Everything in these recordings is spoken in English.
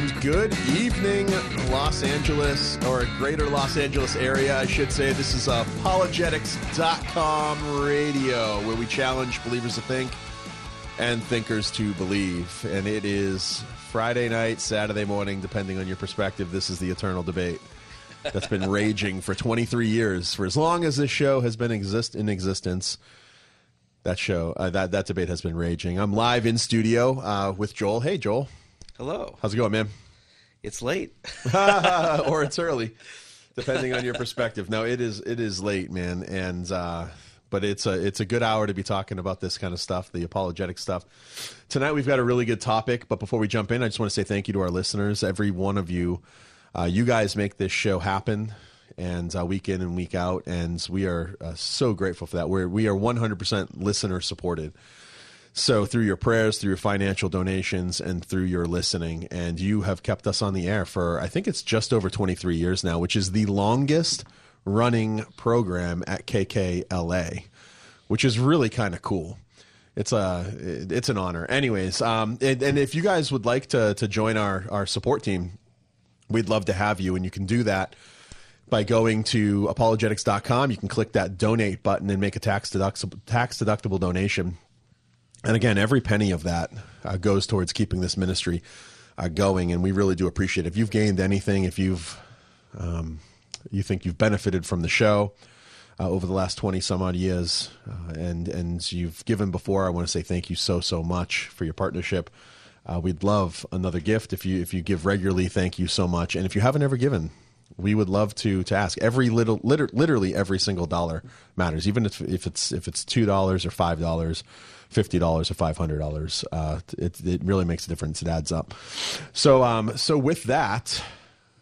And good evening, Los Angeles, or greater Los Angeles area, I should say. This is apologetics.com radio, where we challenge believers to think and thinkers to believe. And it is Friday night, Saturday morning, depending on your perspective. This is the eternal debate that's been raging for 23 years, for as long as this show has been exist in existence. That show, uh, that that debate has been raging. I'm live in studio uh, with Joel. Hey, Joel. Hello. How's it going, man? It's late. or it's early, depending on your perspective. No, it is it is late, man, and uh, but it's a it's a good hour to be talking about this kind of stuff, the apologetic stuff. Tonight we've got a really good topic, but before we jump in, I just want to say thank you to our listeners, every one of you. Uh, you guys make this show happen, and uh, week in and week out, and we are uh, so grateful for that. We're we are 100% listener supported. So through your prayers, through your financial donations, and through your listening, and you have kept us on the air for I think it's just over 23 years now, which is the longest running program at KKLA, which is really kind of cool. It's a it's an honor. Anyways, um, and, and if you guys would like to to join our our support team, we'd love to have you, and you can do that by going to apologetics.com. You can click that donate button and make a tax deductible tax deductible donation. And again, every penny of that uh, goes towards keeping this ministry uh, going, and we really do appreciate it. If you've gained anything, if you've um, you think you've benefited from the show uh, over the last twenty some odd years, uh, and and you've given before, I want to say thank you so so much for your partnership. Uh, we'd love another gift if you if you give regularly. Thank you so much, and if you haven't ever given, we would love to to ask. Every little liter, literally every single dollar matters. Even if, if it's if it's two dollars or five dollars fifty dollars or five hundred dollars uh, it, it really makes a difference. It adds up. So um so with that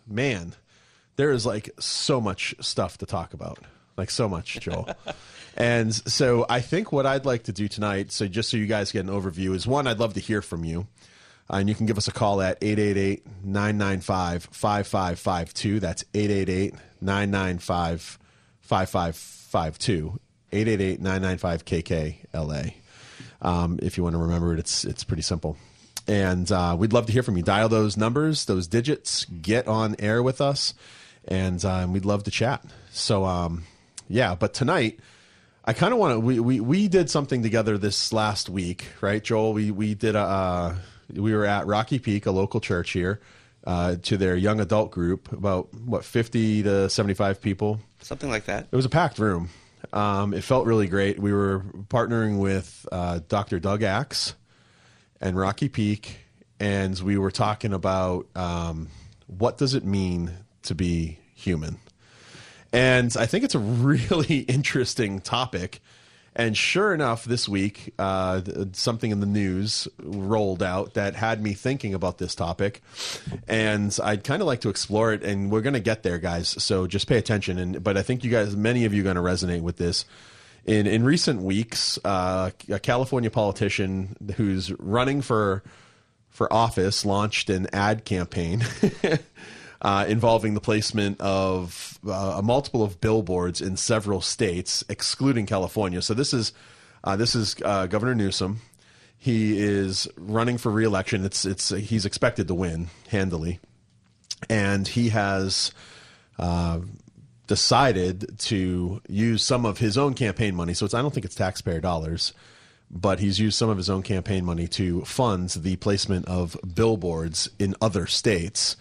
man there is like so much stuff to talk about. Like so much joel. And so i think what i'd like to do tonight so just so you guys get an overview is one i'd love to hear from you and you can give us a call at 888 995 5552. That's 888 995 5552. 888 995 KKLA. Um, if you want to remember it, it's, it's pretty simple. And uh, we'd love to hear from you. Dial those numbers, those digits, get on air with us, and um, we'd love to chat. So, um, yeah, but tonight, I kind of want to. We, we we did something together this last week, right, Joel? We we did a. Uh, we were at Rocky Peak, a local church here, uh, to their young adult group, about what fifty to seventy-five people, something like that. It was a packed room. Um, it felt really great. We were partnering with uh, Dr. Doug Axe and Rocky Peak, and we were talking about um, what does it mean to be human. And I think it's a really interesting topic and sure enough, this week, uh, something in the news rolled out that had me thinking about this topic. And I'd kind of like to explore it. And we're going to get there, guys. So just pay attention. And But I think you guys, many of you, are going to resonate with this. In, in recent weeks, uh, a California politician who's running for for office launched an ad campaign uh, involving the placement of uh, a multiple of billboards in several states, excluding California. So this is uh, this is uh, Governor Newsom. He is running for reelection. It's it's he's expected to win handily, and he has uh, decided to use some of his own campaign money. So it's I don't think it's taxpayer dollars but he's used some of his own campaign money to fund the placement of billboards in other states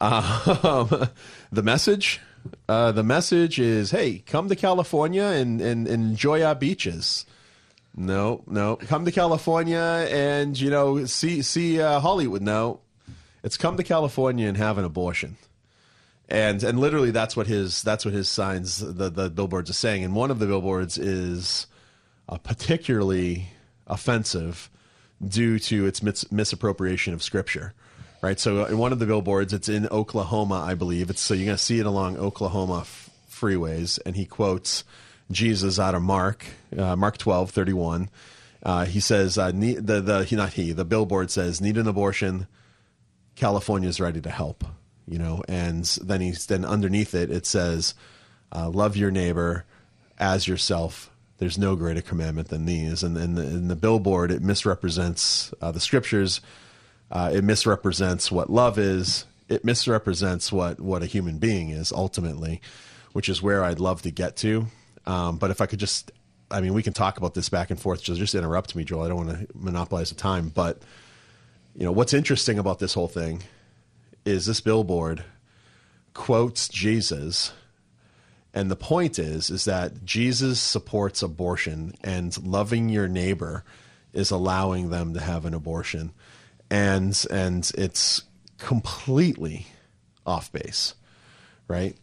um, the message, uh, the message is, hey, come to California and, and, and enjoy our beaches. No, no, come to California and you know see see uh, Hollywood. No, it's come to California and have an abortion. And and literally that's what his that's what his signs the the billboards are saying. And one of the billboards is uh, particularly offensive due to its mis- misappropriation of scripture right? So in one of the billboards, it's in Oklahoma, I believe. It's so you're going to see it along Oklahoma f- freeways, and he quotes Jesus out of Mark, uh, Mark 12, 31. Uh, he says, uh, the, the, he, not he, the billboard says, need an abortion, California's ready to help, you know, and then he's, then underneath it, it says, uh, love your neighbor as yourself. There's no greater commandment than these. And, and, the, and the billboard, it misrepresents uh, the scriptures Uh, it misrepresents what love is. It misrepresents what what a human being is ultimately, which is where I'd love to get to. Um, but if I could just, I mean, we can talk about this back and forth. So just interrupt me, Joel. I don't want to monopolize the time. But you know what's interesting about this whole thing is this billboard quotes Jesus and the point is is that Jesus supports abortion and loving your neighbor is allowing them to have an abortion. And and it's completely off base. Right?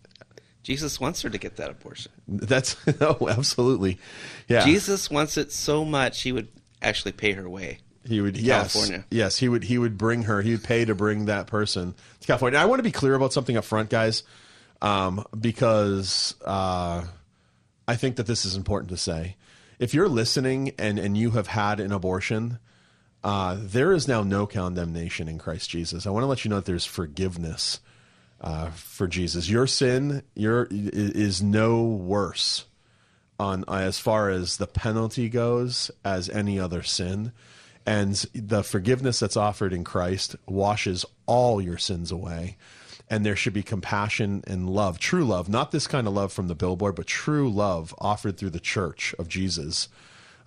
Jesus wants her to get that abortion. That's oh, absolutely. Yeah. Jesus wants it so much he would actually pay her way. He would yes, California. yes. He would he would bring her. He would pay to bring that person to California. I want to be clear about something up front, guys, um, because uh, I think that this is important to say. If you're listening and and you have had an abortion, uh, there is now no condemnation in Christ Jesus. I want to let you know that there's forgiveness uh, for Jesus. Your sin, your is no worse on as far as the penalty goes as any other sin and the forgiveness that's offered in Christ washes all your sins away. And there should be compassion and love, true love, not this kind of love from the billboard, but true love offered through the church of Jesus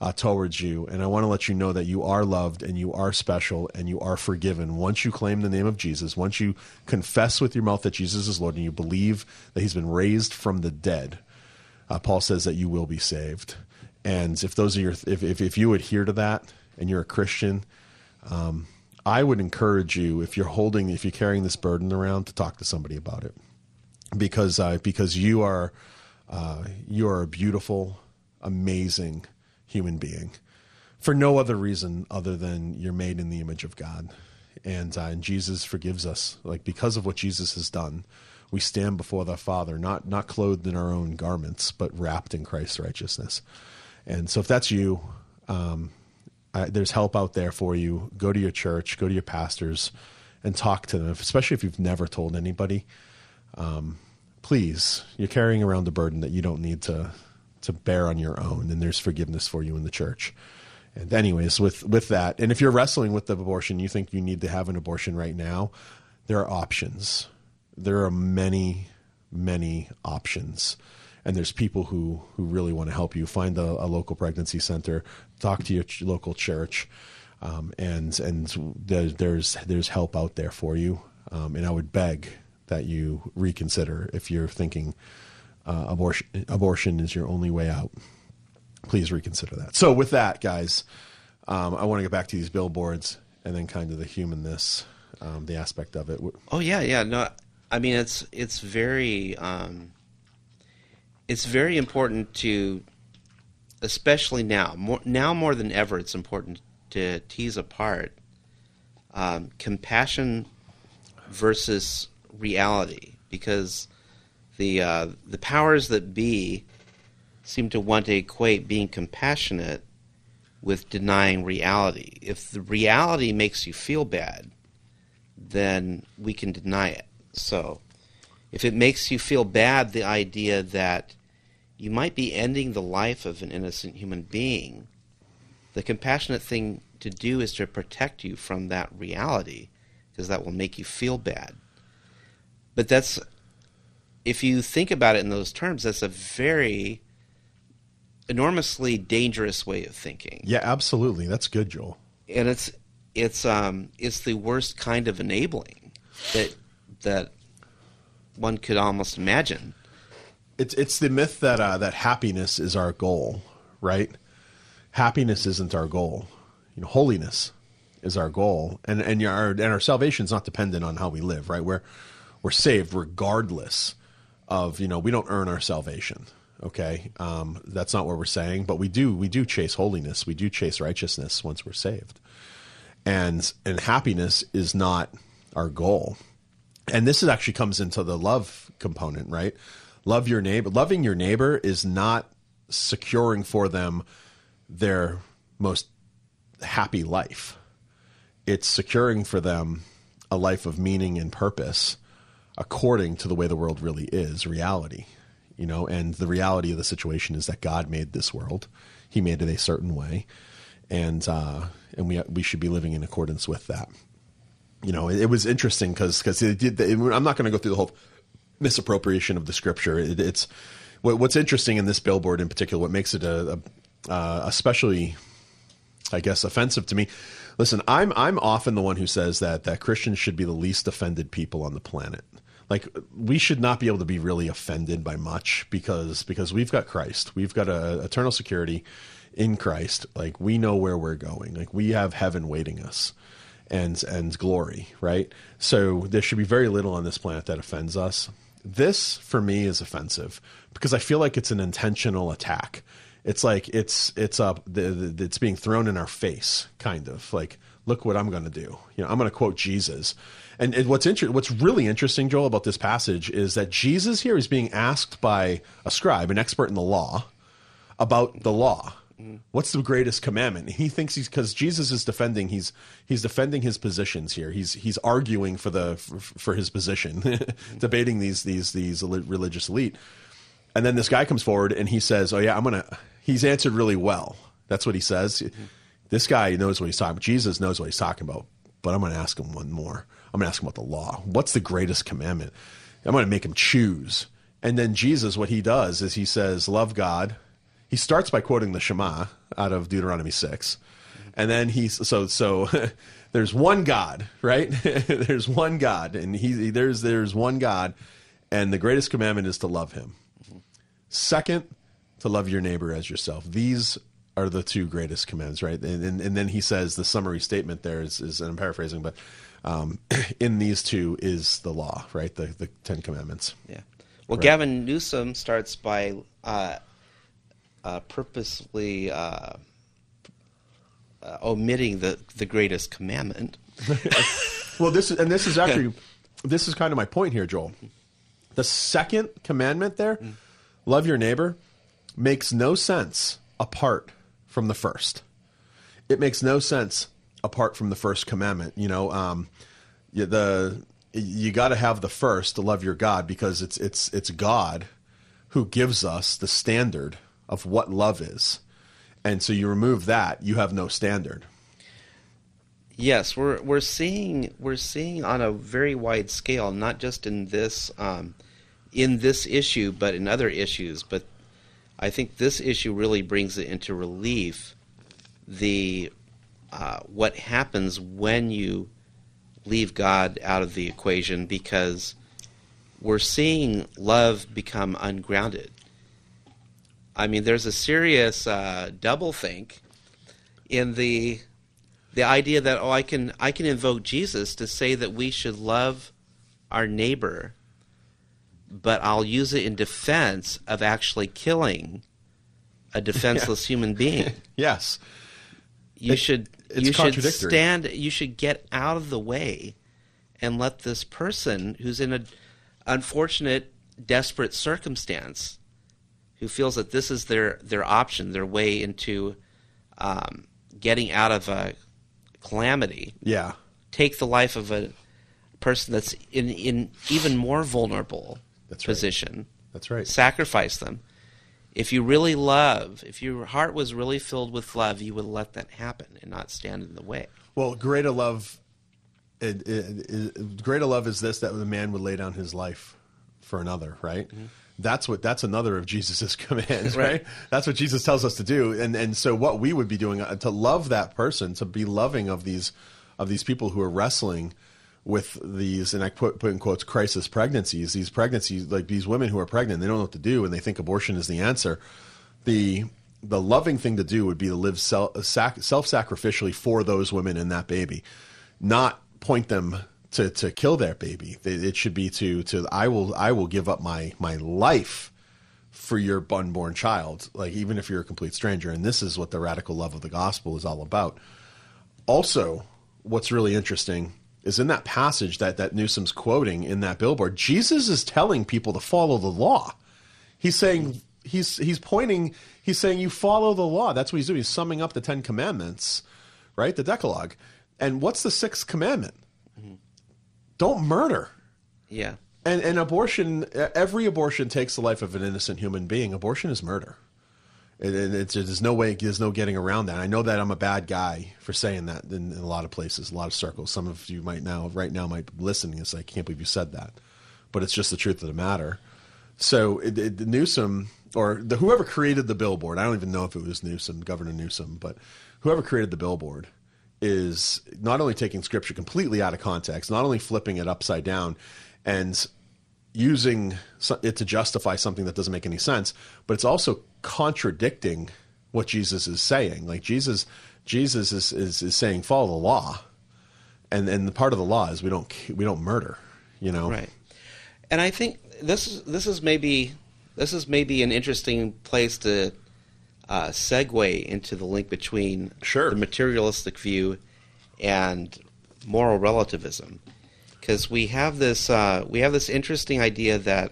uh, towards you. And I want to let you know that you are loved and you are special and you are forgiven. Once you claim the name of Jesus, once you confess with your mouth that Jesus is Lord and you believe that he's been raised from the dead, uh, Paul says that you will be saved. And if those are your, if, if, if you adhere to that, and you're a Christian, um, I would encourage you if you're holding, if you're carrying this burden around, to talk to somebody about it, because uh, because you are uh, you are a beautiful, amazing human being, for no other reason other than you're made in the image of God, and uh, and Jesus forgives us, like because of what Jesus has done. We stand before the Father, not not clothed in our own garments, but wrapped in Christ's righteousness. And so, if that's you, um, uh, there's help out there for you. Go to your church, go to your pastors, and talk to them. Especially if you've never told anybody. Um, please, you're carrying around a burden that you don't need to to bear on your own, and there's forgiveness for you in the church. And anyways, with with that, and if you're wrestling with the abortion, you think you need to have an abortion right now, there are options. There are many, many options and there's people who who really want to help you. Find a, a local pregnancy center, talk to your ch- local church, um, and and there's there's help out there for you. Um, and I would beg that you reconsider if you're thinking uh, abortion abortion is your only way out. Please reconsider that. So with that, guys, um, I want to get back to these billboards and then kind of the humanness, um, the aspect of it. Oh yeah, yeah. No, I mean it's it's very um, it's very important to, especially now, more, now more than ever, it's important to tease apart um, compassion versus reality because the uh, the powers that be seem to want to equate being compassionate with denying reality. If the reality makes you feel bad, then we can deny it. So if it makes you feel bad, the idea that you might be ending the life of an innocent human being, the compassionate thing to do is to protect you from that reality because that will make you feel bad. But that's, if you think about it in those terms, that's a very enormously dangerous way of thinking. Yeah, absolutely. That's good, Joel. And it's it's um it's the worst kind of enabling that that one could almost imagine. It's it's the myth that uh, that happiness is our goal, right? Happiness isn't our goal. You know, holiness is our goal, and and our and our salvation is not dependent on how we live, right? We're we're saved regardless of you know we don't earn our salvation. Okay, um, that's not what we're saying, but we do we do chase holiness, we do chase righteousness once we're saved, and and happiness is not our goal. And this is actually comes into the love component, right? love your neighbor. Loving your neighbor is not securing for them their most happy life. It's securing for them a life of meaning and purpose according to the way the world really is, reality. You know, and the reality of the situation is that God made this world. He made it a certain way, and uh, and we we should be living in accordance with that. you know, it, it was interesting because because it did. It, I'm not going to go through the whole misappropriation of the scripture. It, it's what, what's interesting in this billboard in particular. What makes it a, a uh, especially, I guess, offensive to me. Listen, I'm I'm often the one who says that that Christians should be the least offended people on the planet. Like we should not be able to be really offended by much because because we've got Christ. We've got a eternal security in Christ. Like we know where we're going. Like we have heaven waiting us and and glory, right? So there should be very little on this planet that offends us. This for me is offensive because I feel like it's an intentional attack. It's like it's it's up it's being thrown in our face, kind of like look what I'm going to do. You know, I'm going to quote Jesus. And, and what's inter- what's really interesting, Joel, about this passage is that Jesus here is being asked by a scribe, an expert in the law, about the law. What's the greatest commandment? He thinks he's because Jesus is defending. He's he's defending his positions here. He's he's arguing for the for, for his position, debating these these these religious elite. And then this guy comes forward and he says, "Oh yeah, I'm gonna." He's answered really well. That's what he says. Mm-hmm. This guy knows what he's talking. about. Jesus knows what he's talking about. But I'm going to ask him one more. I'm going to ask him about the law. What's the greatest commandment? I'm going to make him choose. And then Jesus, what he does is he says, "Love God." He starts by quoting the Shema out of Deuteronomy six, and then he's so so. there's one God, right? there's one God, and he there's there's one God, and the greatest commandment is to love Him. Second, to love your neighbor as yourself. These are the two greatest commands, right? And, and, and then he says the summary statement there is, is and I'm paraphrasing, but um, in these two is the law, right? The the Ten Commandments. Yeah. Well, right. Gavin Newsom starts by uh, uh, purposely uh, uh omitting the the greatest commandment. well, this is and this is actually this is kind of my point here, Joel. The second commandment there, mm. love your neighbor, makes no sense apart from the first. It makes no sense apart from the first commandment. You know, um, the you got to have the first to love your God because it's it's it's God who gives us the standard of what love is, and so you remove that, you have no standard. Yes, we're we're seeing we're seeing on a very wide scale, not just in this um, in this issue, but in other issues. But I think this issue really brings it into relief the uh, what happens when you leave God out of the equation because we're seeing love become ungrounded. I mean, there's a serious uh, double think in the the idea that oh, I can I can invoke Jesus to say that we should love our neighbor but I'll use it in defense of actually killing a defenseless yeah. human being. yes. You it, should you should stand you should get out of the way and let this person who's in a unfortunate desperate circumstance who feels that this is their their option, their way into um, getting out of a calamity. Yeah. Take the life of a person that's in in even more vulnerable that's position. Right. That's right. Sacrifice them. If you really love, if your heart was really filled with love, you would let that happen and not stand in the way. Well, greater love, it, it, it, greater love is this: that the man would lay down his life for another. Right. Mm-hmm. That's what. That's another of Jesus's commands. right. right. That's what Jesus tells us to do. And and so what we would be doing uh, to love that person, to be loving of these of these people who are wrestling with these, and I put, put in quotes, crisis pregnancies, these pregnancies, like these women who are pregnant, they don't know what to do, and they think abortion is the answer. The the loving thing to do would be to live self sacrificially for those women and that baby, not point them to, to kill their baby. It should be to to I will I will give up my my life for your unborn child, like even if you're a complete stranger. And this is what the radical love of the gospel is all about. Also, what's really interesting is in that passage that, that Newsom's quoting in that billboard, Jesus is telling people to follow the law. He's saying he's he's pointing he's saying you follow the law. That's what he's doing. He's summing up the Ten Commandments, right? The Decalogue. And what's the sixth commandment? Mm-hmm. Don't murder. Yeah. And and abortion every abortion takes the life of an innocent human being. Abortion is murder. And, there's no way, there's no getting around that. I know that I'm a bad guy for saying that in, in a lot of places, a lot of circles. Some of you might now, right now, might be listening and say, I can't believe you said that. But it's just the truth of the matter. So it, it, Newsom, or the, whoever created the billboard, I don't even know if it was Newsom, Governor Newsom, but whoever created the billboard is not only taking scripture completely out of context, not only flipping it upside down and using it to justify something that doesn't make any sense, but it's also contradicting what Jesus is saying. Like Jesus, Jesus is, is, is saying follow the law, and and the part of the law is we don't we don't murder, you know. Right. And I think this is this is maybe this is maybe an interesting place to uh, segue into the link between sure. the materialistic view and moral relativism because we have this uh, we have this interesting idea that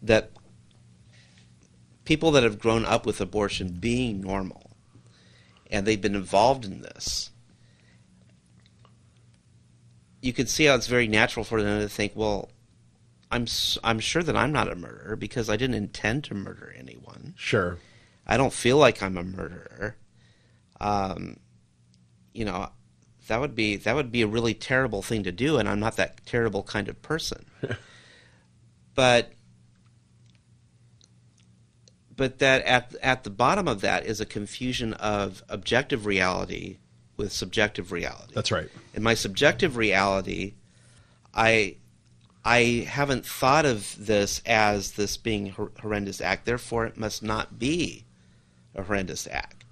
that people that have grown up with abortion being normal and they've been involved in this you can see how it's very natural for them to think well I'm I'm sure that I'm not a murderer because I didn't intend to murder anyone. Sure. I don't feel like I'm a murderer. Um, you know, that would be that would be a really terrible thing to do, and I'm not that terrible kind of person. but but that at at the bottom of that is a confusion of objective reality with subjective reality. That's right. In my subjective reality, I I haven't thought of this as this being a horrendous act. Therefore, it must not be a horrendous act.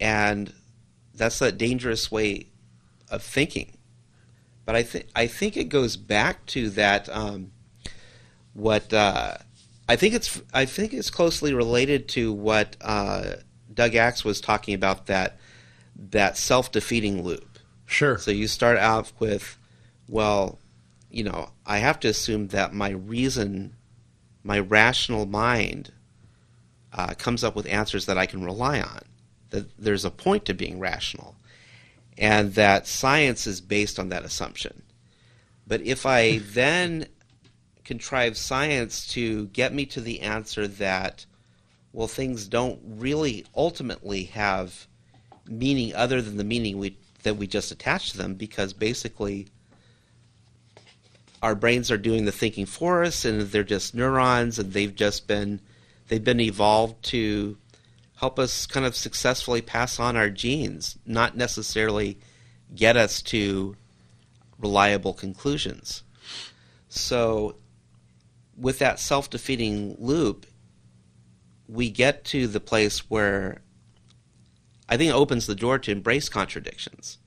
And that's a dangerous way of thinking. But I think I think it goes back to that. Um, what uh, I think it's I think it's closely related to what uh, Doug Axe was talking about that that self defeating loop. Sure. So you start out with, well, you know, I have to assume that my reason, my rational mind, uh, comes up with answers that I can rely on. That there's a point to being rational, and that science is based on that assumption. But if I then contrive science to get me to the answer that, well, things don't really ultimately have meaning other than the meaning we that we just attach to them, because basically our brains are doing the thinking for us, and they're just neurons, and they've just been they've been evolved to help us kind of successfully pass on our genes, not necessarily get us to reliable conclusions. So, with that self defeating loop, we get to the place where I think it opens the door to embrace contradictions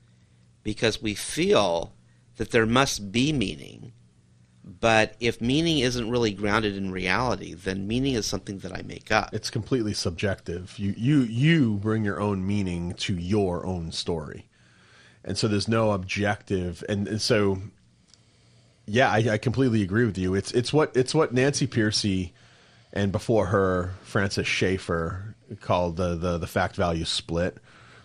because we feel that there must be meaning but if meaning isn't really grounded in reality, then meaning is something that I make up. It's completely subjective. You you you bring your own meaning to your own story, and so there's no objective. And, and so, yeah, I, I, completely agree with you. It's it's what it's what Nancy Pearcey and before her Francis Schaeffer called the the, the fact value split.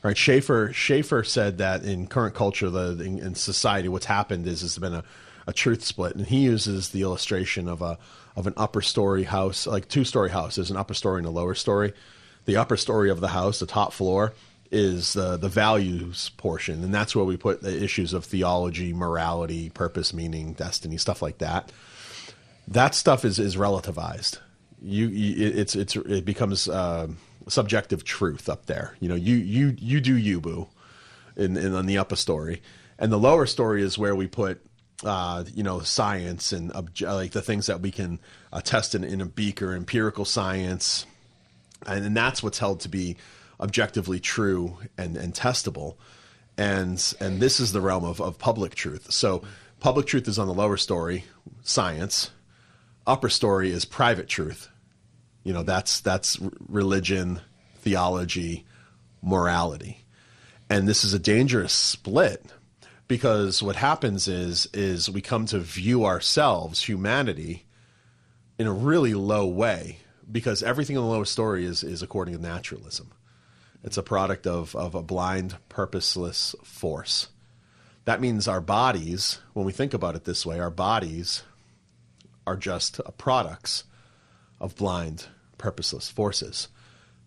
Right, Schaeffer Schaeffer said that in current culture, the in, in society, what's happened is there's been a a truth split, and he uses the illustration of a of an upper story house, like two story house. There's an upper story and a lower story. The upper story of the house, the top floor, is uh, the values portion, and that's where we put the issues of theology, morality, purpose, meaning, destiny, stuff like that. That stuff is is relativized. You, you it's it's it becomes uh, subjective truth up there. You know, you you you do you boo, in, in on the upper story, and the lower story is where we put uh, you know, science and like the things that we can uh, test in, in a beaker, empirical science, and, and, that's what's held to be objectively true and, and testable. And and this is the realm of, of public truth. So public truth is on the lower story, science. Upper story is private truth. You know, that's that's religion, theology, morality. And this is a dangerous split because what happens is is we come to view ourselves humanity in a really low way because everything in the lower story is is according to naturalism it's a product of of a blind purposeless force that means our bodies when we think about it this way our bodies are just products of blind purposeless forces.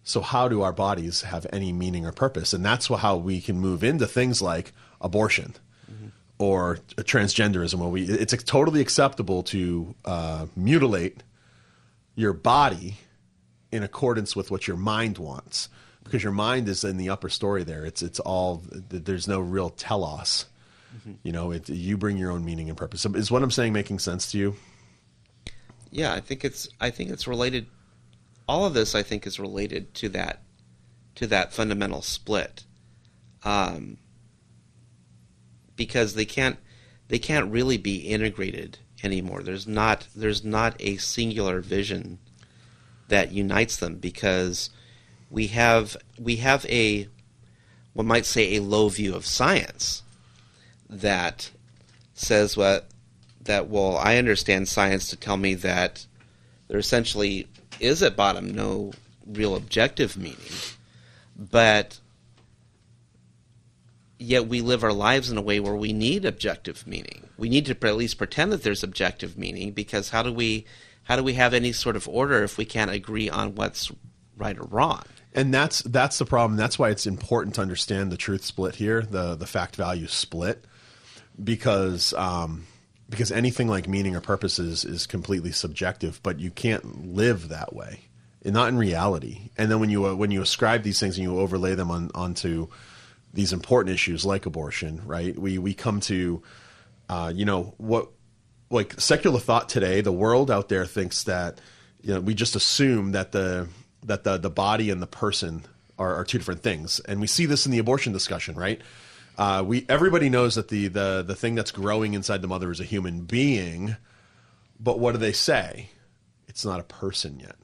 So how do our bodies have any meaning or purpose? And that's how we can move into things like abortion mm-hmm. or transgenderism, where we it's totally acceptable to uh, mutilate your body in accordance with what your mind wants, because your mind is in the upper story. There, it's it's all there's no real telos. Mm-hmm. You know, it, you bring your own meaning and purpose. Is what I'm saying making sense to you? Yeah, I think it's I think it's related all of this I think is related to that to that fundamental split, um, because they can't they can't really be integrated anymore. There's not there's not a singular vision that unites them because we have we have a one might say a low view of science that says what that well I understand science to tell me that there essentially is at bottom no real objective meaning, but yet we live our lives in a way where we need objective meaning. We need to at least pretend that there's objective meaning because how do we how do we have any sort of order if we can't agree on what's right or wrong? And that's that's the problem. That's why it's important to understand the truth split here, the the fact value split, because um, because anything like meaning or purpose is, is completely subjective, but you can't live that way, not in reality. And then when you uh, when you ascribe these things and you overlay them on onto these important issues like abortion, right? We we come to, uh, you know, what like secular thought today. The world out there thinks that you know we just assume that the that the the body and the person are, are two different things, and we see this in the abortion discussion, right? Uh, we everybody knows that the, the the thing that's growing inside the mother is a human being, but what do they say? It's not a person yet.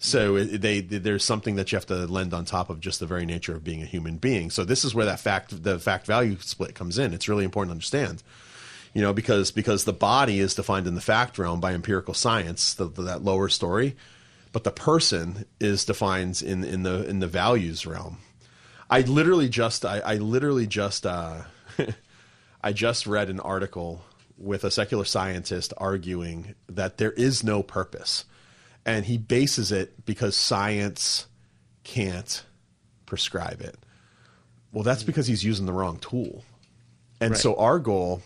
So it, they, there's something that you have to lend on top of just the very nature of being a human being. So this is where that fact the fact value split comes in. It's really important to understand, you know, because because the body is defined in the fact realm by empirical science, the, the, that lower story, but the person is defined in in the in the values realm I literally just I, I literally just uh, I just read an article with a secular scientist arguing that there is no purpose, and he bases it because science can't prescribe it. Well, that's because he's using the wrong tool, and right. so our goal,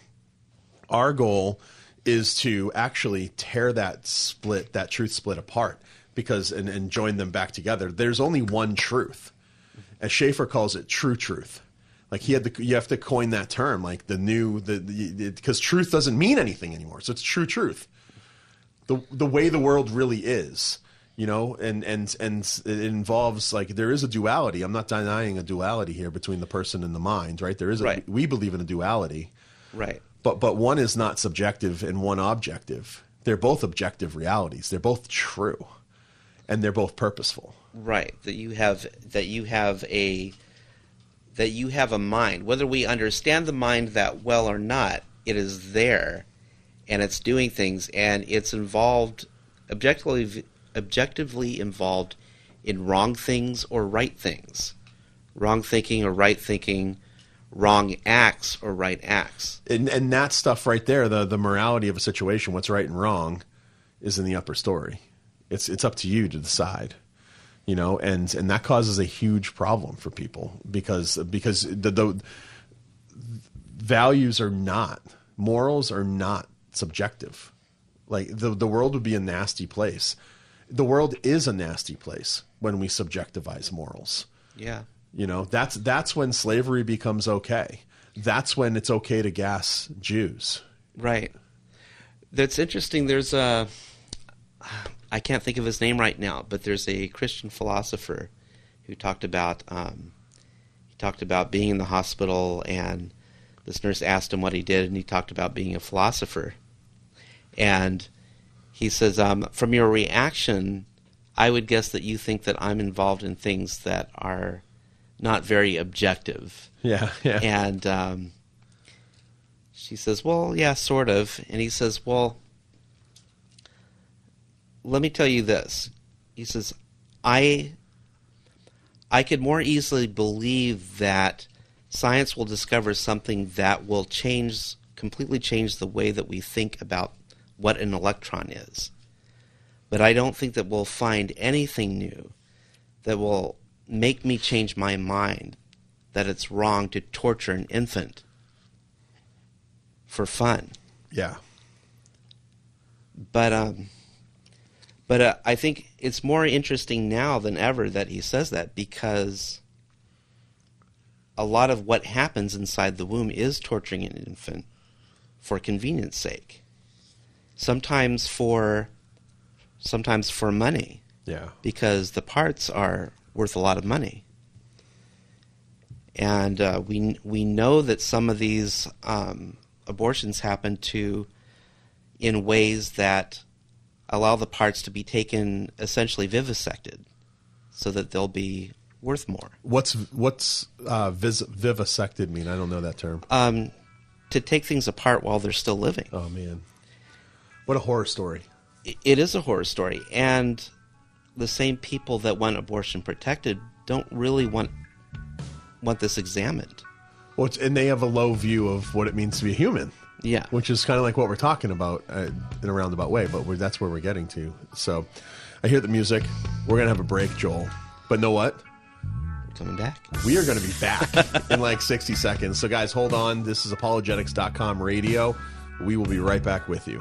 our goal, is to actually tear that split, that truth split apart, because and, and join them back together. There's only one truth as Schaeffer calls it, true truth. Like he had the, you have to coin that term, like the new, the because truth doesn't mean anything anymore. So it's true truth, the the way the world really is, you know, and and and it involves like there is a duality. I'm not denying a duality here between the person and the mind, right? There is a, right. we believe in a duality, right? But but one is not subjective and one objective. They're both objective realities. They're both true, and they're both purposeful. Right. That you have that you have a that you have a mind. Whether we understand the mind that well or not, it is there and it's doing things and it's involved objectively objectively involved in wrong things or right things. Wrong thinking or right thinking, wrong acts or right acts. And and that stuff right there, the the morality of a situation, what's right and wrong, is in the upper story. It's it's up to you to decide you know, and and that causes a huge problem for people because because the, the values are not morals are not subjective. Like the the world would be a nasty place. The world is a nasty place when we subjectivize morals. Yeah. You know, that's that's when slavery becomes okay. That's when it's okay to gas Jews. Right. That's interesting. There's a I can't think of his name right now, but there's a Christian philosopher who talked about um, he talked about being in the hospital, and this nurse asked him what he did, and he talked about being a philosopher, and he says, um, from your reaction, I would guess that you think that I'm involved in things that are not very objective. Yeah, yeah. And um, she says, well, yeah, sort of. And he says, well, let me tell you this. He says, I I could more easily believe that science will discover something that will change completely change the way that we think about what an electron is. but I don't think that we'll find anything new that will make me change my mind that it's wrong to torture an infant for fun. Yeah. But um, but uh, I think it's more interesting now than ever that he says that because a lot of what happens inside the womb is torturing an infant for convenience sake. Sometimes for sometimes for money Yeah. because the parts are worth a lot of money. And uh, we we know that some of these um, abortions happen to in ways that allow the parts to be taken essentially vivisected, so that they'll be worth more. What's what's uh, vis- vivisected mean? I don't know that term. Um, to take things apart while they're still living. Oh man, what a horror story. It is a horror story, and the same people that want abortion protected don't really want want this examined. Well, it's, and they have a low view of what it means to be a human, Yeah. which is kind of like what we're talking about uh, in a roundabout way. But we're, that's where we're getting to. So, I hear the music. We're gonna have a break, Joel. But know what? Coming back. We are going to be back in like 60 seconds. So, guys, hold on. This is apologetics.com radio. We will be right back with you.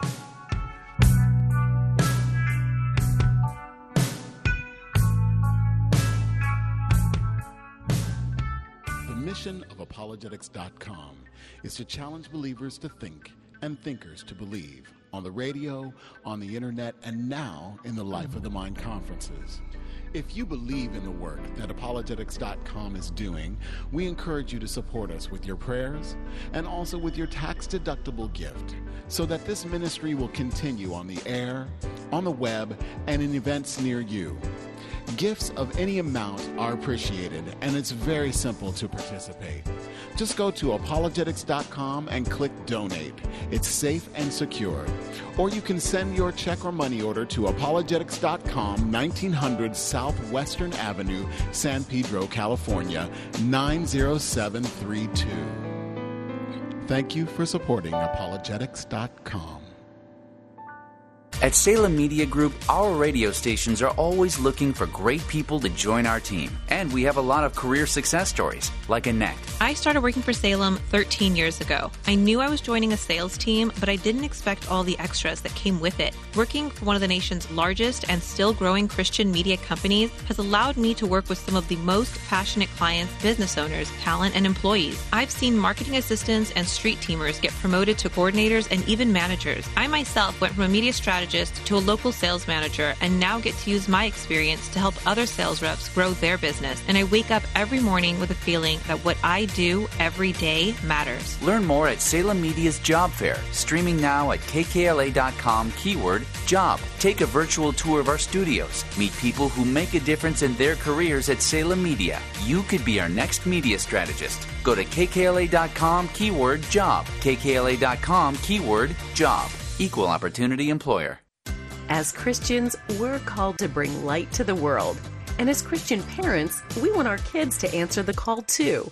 Mission of apologetics.com is to challenge believers to think and thinkers to believe on the radio, on the internet, and now in the Life of the Mind conferences. If you believe in the work that apologetics.com is doing, we encourage you to support us with your prayers and also with your tax deductible gift so that this ministry will continue on the air, on the web, and in events near you. Gifts of any amount are appreciated, and it's very simple to participate. Just go to apologetics.com and click donate. It's safe and secure. Or you can send your check or money order to apologetics.com, 1900 Southwestern Avenue, San Pedro, California, 90732. Thank you for supporting apologetics.com. At Salem Media Group, our radio stations are always looking for great people to join our team. And we have a lot of career success stories, like Annette. I started working for Salem 13 years ago. I knew I was joining a sales team, but I didn't expect all the extras that came with it. Working for one of the nation's largest and still growing Christian media companies has allowed me to work with some of the most passionate clients, business owners, talent, and employees. I've seen marketing assistants and street teamers get promoted to coordinators and even managers. I myself went from a media strategist to a local sales manager and now get to use my experience to help other sales reps grow their business. And I wake up every morning with a feeling that what I do every day matters. Learn more at Salem Media's Job Fair, streaming now at kkla.com keyword job. Take a virtual tour of our studios. Meet people who make a difference in their careers at Salem Media. You could be our next media strategist. Go to kkla.com keyword job. kkla.com keyword job. Equal opportunity employer. As Christians, we're called to bring light to the world. And as Christian parents, we want our kids to answer the call too.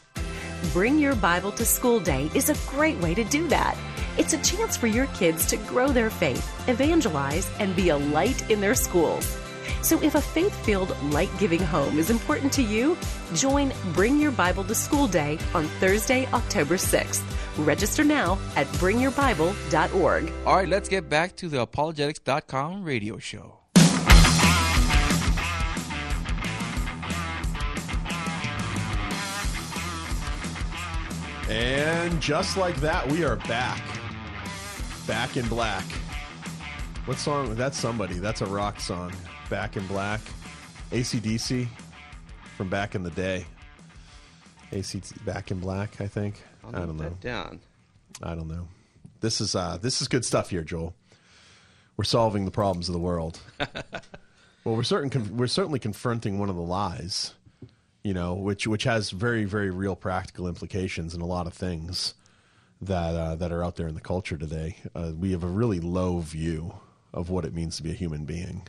Bring Your Bible to School Day is a great way to do that. It's a chance for your kids to grow their faith, evangelize, and be a light in their schools. So if a faith filled, light giving home is important to you, join Bring Your Bible to School Day on Thursday, October 6th. Register now at bringyourbible.org. All right, let's get back to the apologetics.com radio show. And just like that, we are back. Back in black. What song? That's somebody. That's a rock song. Back in black. ACDC from back in the day. ACDC Back in Black, I think. I'll I don't know. that down. I don't know. This is uh this is good stuff here, Joel. We're solving the problems of the world. well, we're certain con- we're certainly confronting one of the lies, you know, which which has very very real practical implications in a lot of things that uh, that are out there in the culture today. Uh, we have a really low view of what it means to be a human being.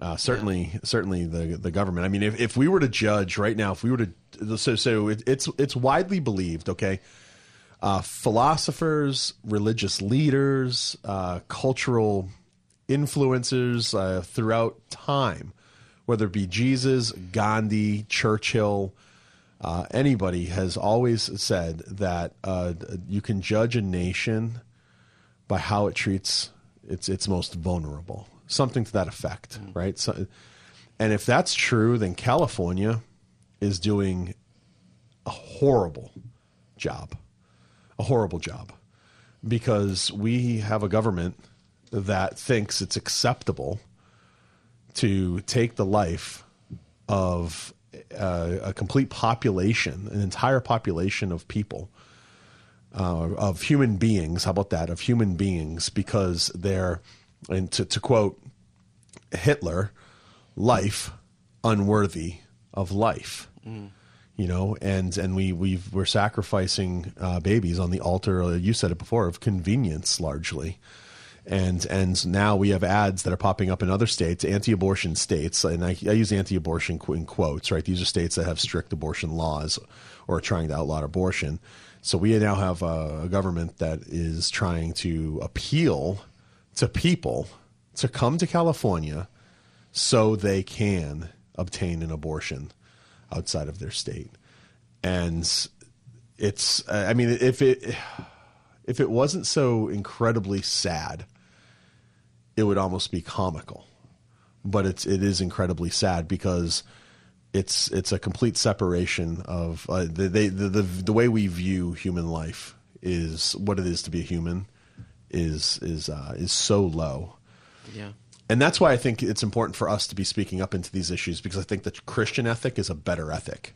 Uh, certainly, certainly the the government. I mean, if, if we were to judge right now, if we were to so so it, it's it's widely believed, okay, uh, philosophers, religious leaders, uh, cultural influencers uh, throughout time, whether it be Jesus, Gandhi, Churchill, uh, anybody has always said that uh, you can judge a nation by how it treats its its most vulnerable, something to that effect, right? So, and if that's true, then California is doing a horrible job, a horrible job, because we have a government that thinks it's acceptable to take the life of uh, a complete population, an entire population of people, uh, of human beings. How about that? Of human beings, because they're, and to, to quote Hitler, life unworthy of life. You know, and and we we we're sacrificing uh, babies on the altar. uh, You said it before of convenience, largely and and now we have ads that are popping up in other states, anti-abortion states, and I, I use anti-abortion in quotes, right? These are states that have strict abortion laws or are trying to outlaw abortion. So we now have a, a government that is trying to appeal to people to come to California so they can obtain an abortion outside of their state, and it's I mean if it if it wasn't so incredibly sad, it would almost be comical. But it's it is incredibly sad because it's it's a complete separation of uh, the, they, the the the way we view human life is what it is to be a human is is uh, is so low. Yeah. And that's why I think it's important for us to be speaking up into these issues because I think the Christian ethic is a better ethic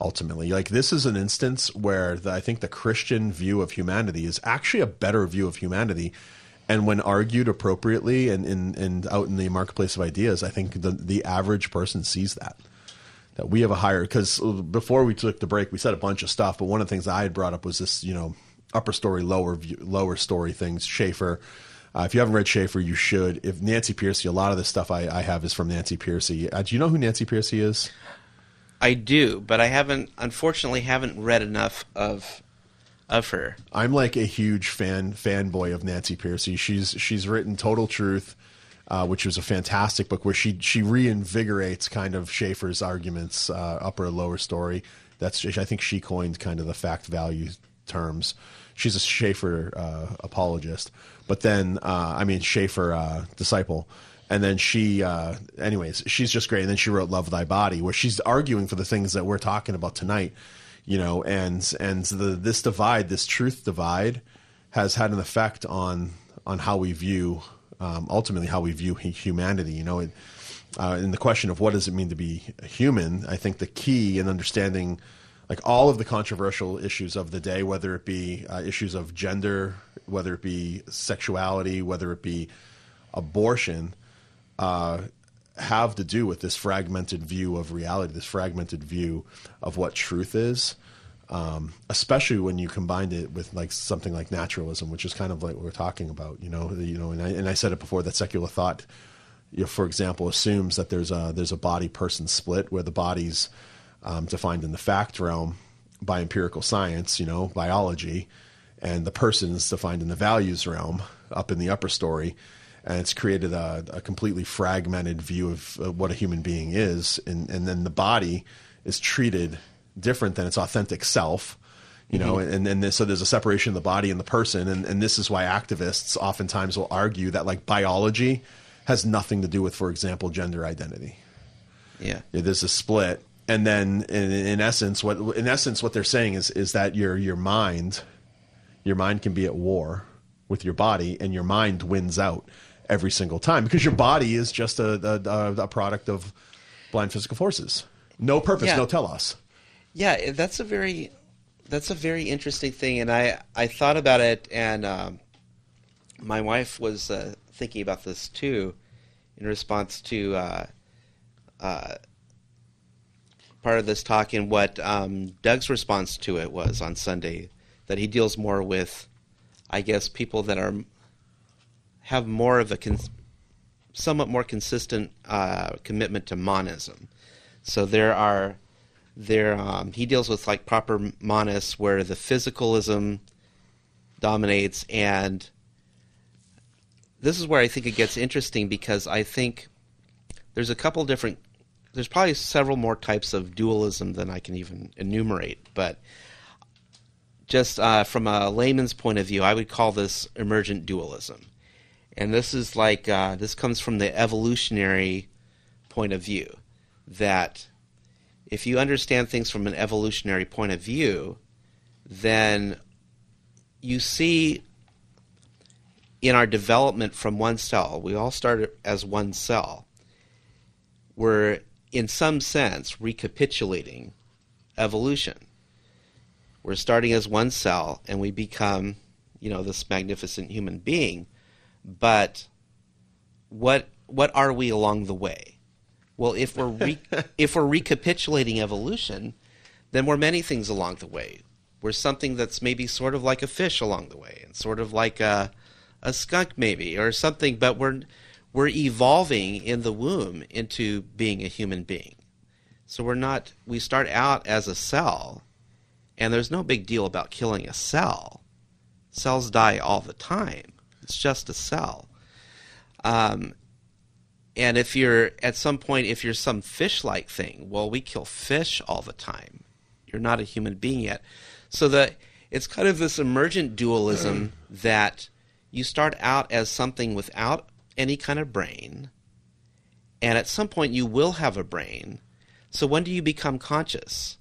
ultimately. Like this is an instance where the, I think the Christian view of humanity is actually a better view of humanity. And when argued appropriately and, and, and out in the marketplace of ideas, I think the, the average person sees that. That we have a higher, because before we took the break, we said a bunch of stuff, but one of the things I had brought up was this, you know, upper story, lower view, lower story things. Schaeffer, uh, if you haven't read Schaeffer, you should. If Nancy Pearcey, a lot of the stuff I, I have is from Nancy Pearcey. Uh, do you know who Nancy Pearcey is? I do, but I haven't, unfortunately, haven't read enough of of her. I'm like a huge fan fanboy of Nancy Pearcey. She's she's written Total Truth, uh, which was a fantastic book where she she reinvigorates kind of Schaeffer's arguments, uh, upper lower story. That's I think she coined kind of the fact value terms. She's a Schaeffer uh, apologist, but then uh, I mean Schaeffer uh, disciple. And then she, uh, anyways, she's just great. And then she wrote "Love Thy Body," where she's arguing for the things that we're talking about tonight you know and and the this divide this truth divide has had an effect on on how we view um, ultimately how we view humanity you know uh, in the question of what does it mean to be human i think the key in understanding like all of the controversial issues of the day whether it be uh, issues of gender whether it be sexuality whether it be abortion uh, have to do with this fragmented view of reality, this fragmented view of what truth is. Um, especially when you combine it with like something like naturalism, which is kind of like what we're talking about, you know, you know, and I, and I said it before that secular thought, you know, for example, assumes that there's a there's a body person split where the body's um, defined in the fact realm by empirical science, you know, biology, and the person is defined in the values realm up in the upper story and it's created a, a completely fragmented view of, what a human being is, and, and then the body is treated different than its authentic self. You know, and and then so there's a separation of the body and the person, and, and this is why activists oftentimes will argue that like biology has nothing to do with, for example, gender identity. Yeah. Yeah, there's a split, and then in, in essence, what in essence what they're saying is is that your your mind, your mind can be at war with your body, and your mind wins out every single time because your body is just a a, a product of blind physical forces, no purpose, Yeah. no telos. Yeah, that's a very that's a very interesting thing, and I I thought about it, and um, my wife was uh, thinking about this too, in response to uh, uh, part of this talk, and what um, Doug's response to it was on Sunday, that he deals more with, I guess, people that are have more of a somewhat more consistent uh, commitment to monism. So there are there um, he deals with like proper monists where the physicalism dominates and this is where I think it gets interesting because I think there's a couple different there's probably several more types of dualism than I can even enumerate, but just uh, from a layman's point of view, I would call this emergent dualism. And this is like, uh, this comes from the evolutionary point of view. That if you understand things from an evolutionary point of view, then you see in our development from one cell, we all started as one cell. We're, in some sense, recapitulating evolution. We're starting as one cell and we become, you know, this magnificent human being. But what what are we along the way? Well, if we're re- if we're recapitulating evolution, then we're many things along the way. We're something that's maybe sort of like a fish along the way, and sort of like a a skunk maybe, or something. But we're we're evolving in the womb into being a human being. So we're not. We start out as a cell, and there's no big deal about killing a cell. Cells die all the time. It's just a cell. Um, and if you're at some point, if you're some fish-like thing, well, we kill fish all the time. You're not a human being yet. So the it's kind of this emergent dualism that you start out as something without any kind of brain, and at some point you will have a brain. So when do you become conscious?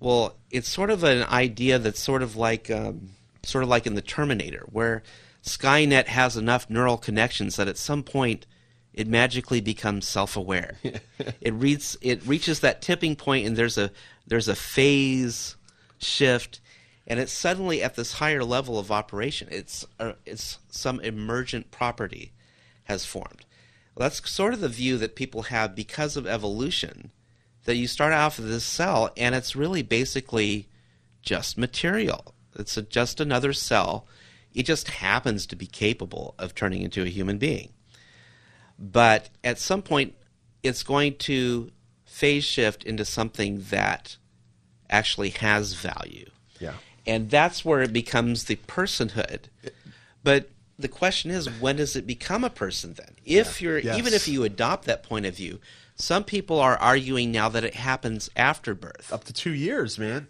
Well, it's sort of an idea that's sort of like um, sort of like in the Terminator, where Skynet has enough neural connections that at some point it magically becomes self-aware. it reads it reaches that tipping point and there's a there's a phase shift and it's suddenly at this higher level of operation. It's uh, it's some emergent property has formed. Well, that's sort of the view that people have because of evolution that you start off with this cell and it's really basically just material. It's a, just another cell. It just happens to be capable of turning into a human being. But at some point, it's going to phase shift into something that actually has value. Yeah. And that's where it becomes the personhood. But the question is, when does it become a person then? If you're Yes. even if you adopt that point of view, some people are arguing now that it happens after birth. Up to two years, man.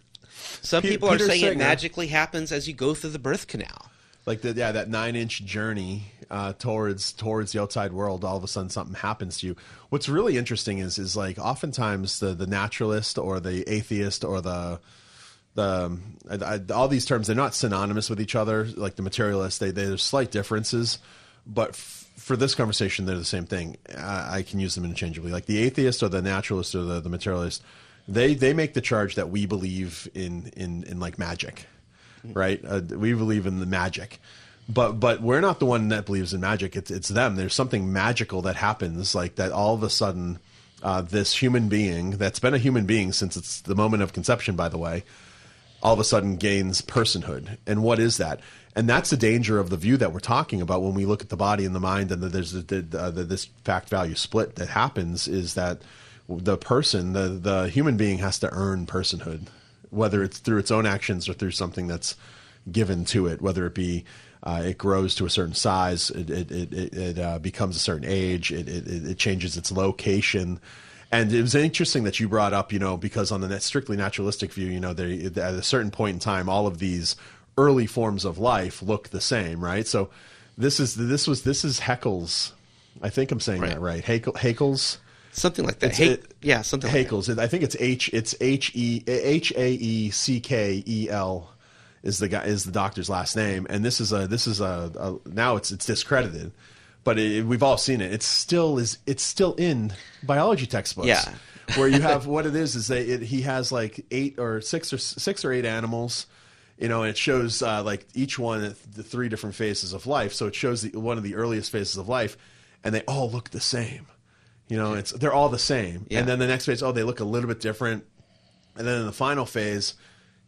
Some Pe- people Peter are saying Singer. it magically happens as you go through the birth canal. Like the, yeah, that nine inch journey uh, towards towards the outside world. All of a sudden, something happens to you. What's really interesting is is like oftentimes the the naturalist or the atheist or the the um, I, I, all these terms they're not synonymous with each other. Like the materialist, they, they there's slight differences, but f- for this conversation, they're the same thing. I, I can use them interchangeably. Like the atheist or the naturalist or the, the materialist, they they make the charge that we believe in in in like magic, right? Uh, we believe in the magic. But but we're not the one that believes in magic. It's it's them. There's something magical that happens, like that. All of a sudden, uh, this human being that's been a human being since it's the moment of conception, by the way, all of a sudden gains personhood. And what is that? And that's the danger of the view that we're talking about when we look at the body and the mind, and that there's the, the, the, this fact value split that happens. Is that the person, the the human being, has to earn personhood, whether it's through its own actions or through something that's given to it, whether it be uh, it grows to a certain size, it it it, it, uh, becomes a certain age, it it it changes its location. And it was interesting that you brought up, you know, because on the strictly naturalistic view, you know, they, at a certain point in time, all of these early forms of life look the same, right? So this is this was this is Haeckel's. I think I'm saying that right. Haeckel, Haeckel's. Something like that. Hey, it- yeah, something like that. Haeckel's. I think it's H. It's H E H A E C K E L is the guy is the doctor's last name, and this is a this is a, a now it's it's discredited, but it, we've all seen it. It's still is it's still in biology textbooks. Yeah. where you have what it is is that it, he has like eight or six or six or eight animals. You know, and it shows uh, like each one the three different phases of life. So it shows the, one of the earliest phases of life, and they all look the same. You know, it's they're all the same. Yeah. And then the next phase, oh, they look a little bit different. And then in the final phase,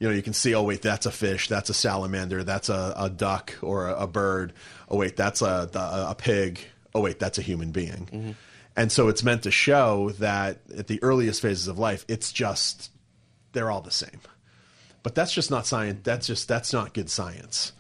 you know, you can see, oh wait, that's a fish, that's a salamander, that's a, a duck or a, a bird. Oh wait, that's a, a a pig. Oh wait, that's a human being. Mm-hmm. And so it's meant to show that at the earliest phases of life, it's just they're all the same. But that's just not science. That's just that's not good science.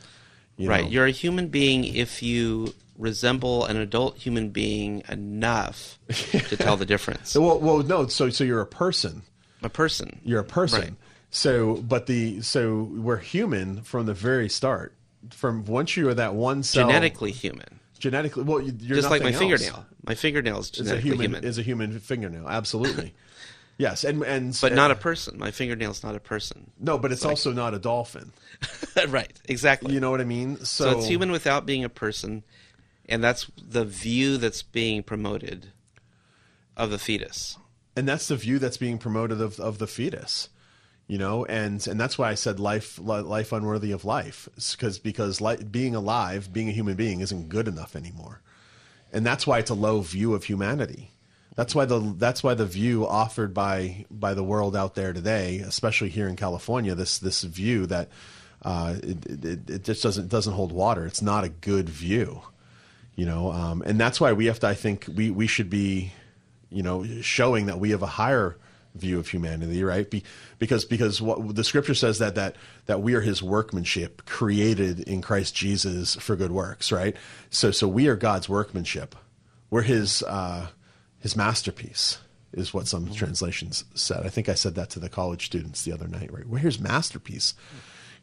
You right. know? You're a human being if you resemble an adult human being enough to tell the difference. Well, well, no. So, so you're a person. A person. You're a person. Right. So, but the so we're human from the very start. From once you are that one cell, Genetically human. genetically. Well, you- you're Just like my else. fingernail. My fingernail is Is a human, human. is a human fingernail. Absolutely. yes, and and but not a person. My fingernail's not a person. no, but it's also not a dolphin. right. Exactly. You know what I mean? So, so it's human without being a person, and that's the view that's being promoted of the fetus. and that's the view that's being promoted of, of the fetus you know? And and that's why i said life life unworthy of life because because being alive being a human being isn't good enough anymore. And that's why it's a low view of humanity. That's why the that's why the view offered by by the world out there today especially here in california this this view that uh, it, it, it just doesn't doesn't hold water. It's not a good view you know? Um, and that's why we have to i think we we should be you know showing that we have a higher view of humanity right? Be, because because what the scripture says that that that we are his workmanship created in Christ Jesus for good works right? So so we are God's workmanship. We're his uh his masterpiece is what some translations said. I think i said that to the college students the other night right? We're his masterpiece.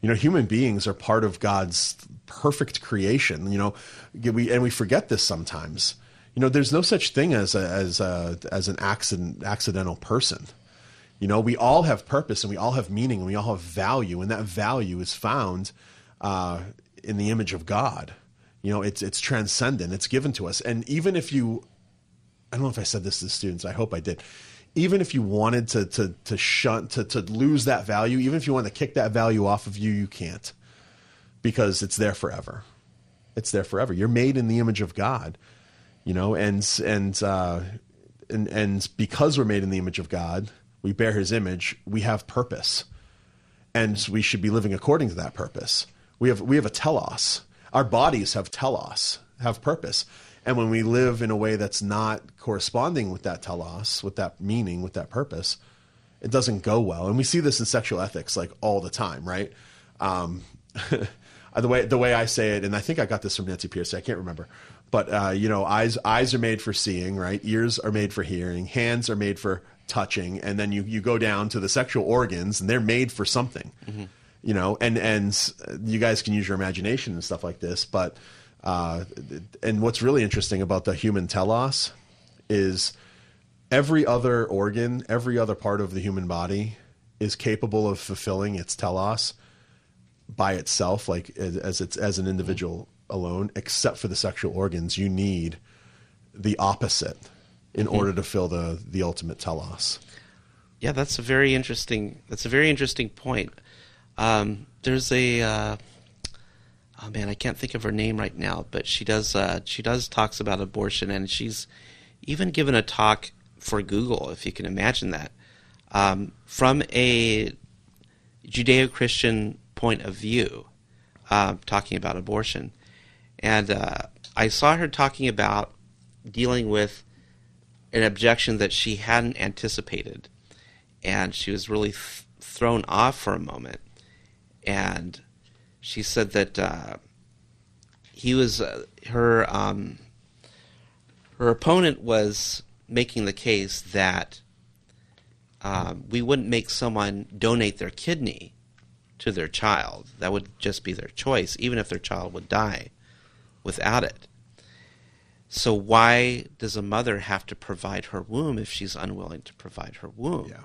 You know human beings are part of god's perfect creation you know? We and we forget this sometimes you know there's no such thing as a, as a, as an accident accidental person you know we all have purpose and we all have meaning and we all have value and that value is found uh, in the image of god you know it's it's transcendent it's given to us and even if you I don't know if I said this to the students. I hope I did. Even if you wanted to to to shunt to to lose that value, even if you want to kick that value off of you, you can't because it's there forever. It's there forever. You're made in the image of God, you know, and and uh, and and because we're made in the image of God, we bear His image. We have purpose, and we should be living according to that purpose. We have we have a telos. Our bodies have telos, have purpose. And when we live in a way that's not corresponding with that telos, with that meaning, with that purpose, it doesn't go well. And we see this in sexual ethics like all the time, right? Um, the way the way I say it, and I think I got this from Nancy Pierce. I can't remember, but uh, you know, eyes eyes are made for seeing, right? Ears are made for hearing. Hands are made for touching, and then you you go down to the sexual organs, and they're made for something, you know. And and you guys can use your imagination and stuff like this, but uh, and what's really interesting about the human telos is every other organ, every other part of the human body is capable of fulfilling its telos by itself, like as, as it's as an individual alone, except for the sexual organs. You need the opposite in order to fill the the ultimate telos. Yeah, that's a very interesting. That's a very interesting point. Um, there's a uh, oh man, I can't think of her name right now, but she does uh, she does talks about abortion, and she's even given a talk for Google, if you can imagine that, um, from a Judeo-Christian point of view, uh, talking about abortion, and uh, I saw her talking about dealing with an objection that she hadn't anticipated, and she was really th- thrown off for a moment, and she said that uh, he was uh, her um, her opponent was making the case that um, we wouldn't make someone donate their kidney to their child. That would just be their choice, even if their child would die without it. So why does a mother have to provide her womb if she's unwilling to provide her womb? Yeah.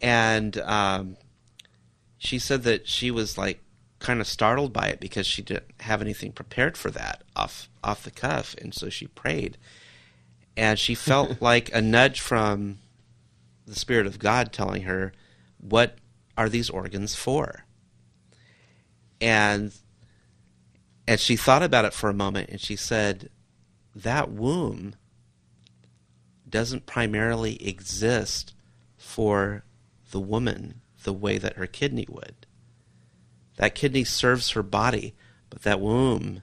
And um, she said that she was like kind of startled by it because she didn't have anything prepared for that off off the cuff, and so she prayed, and she felt like a nudge from the Spirit of God telling her, "What are these organs for?" And and she thought about it for a moment, and she said, "That womb doesn't primarily exist for the woman the way that her kidney would." That kidney serves her body, but that womb,